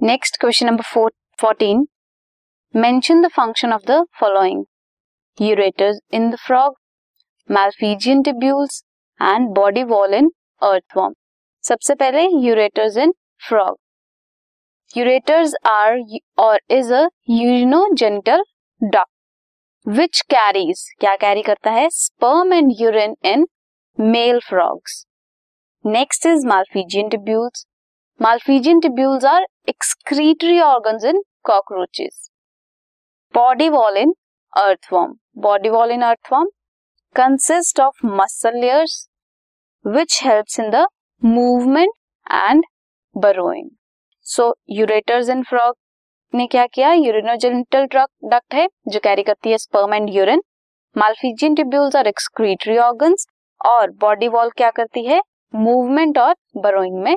Next question number fourteen mention the function of the following ureters in the frog Malpighian tubules and body wall in earthworm सबसे पहले ureters in frog ureters are और is a urinogenital duct which carries क्या carry करता है? Sperm and urine in male frogs next is Malpighian tubules Malpighian tubules are excretory organs in cockroaches body wall in earthworm body wall in earthworm consist of muscle layers which helps in the movement and burrowing so ureters in frog ने क्या किया? Urinogenital duct है, जो carry करती है sperm and urine Malpighian tubules are excretory organs और body wall क्या करती है? मूवमेंट और बरोइंग में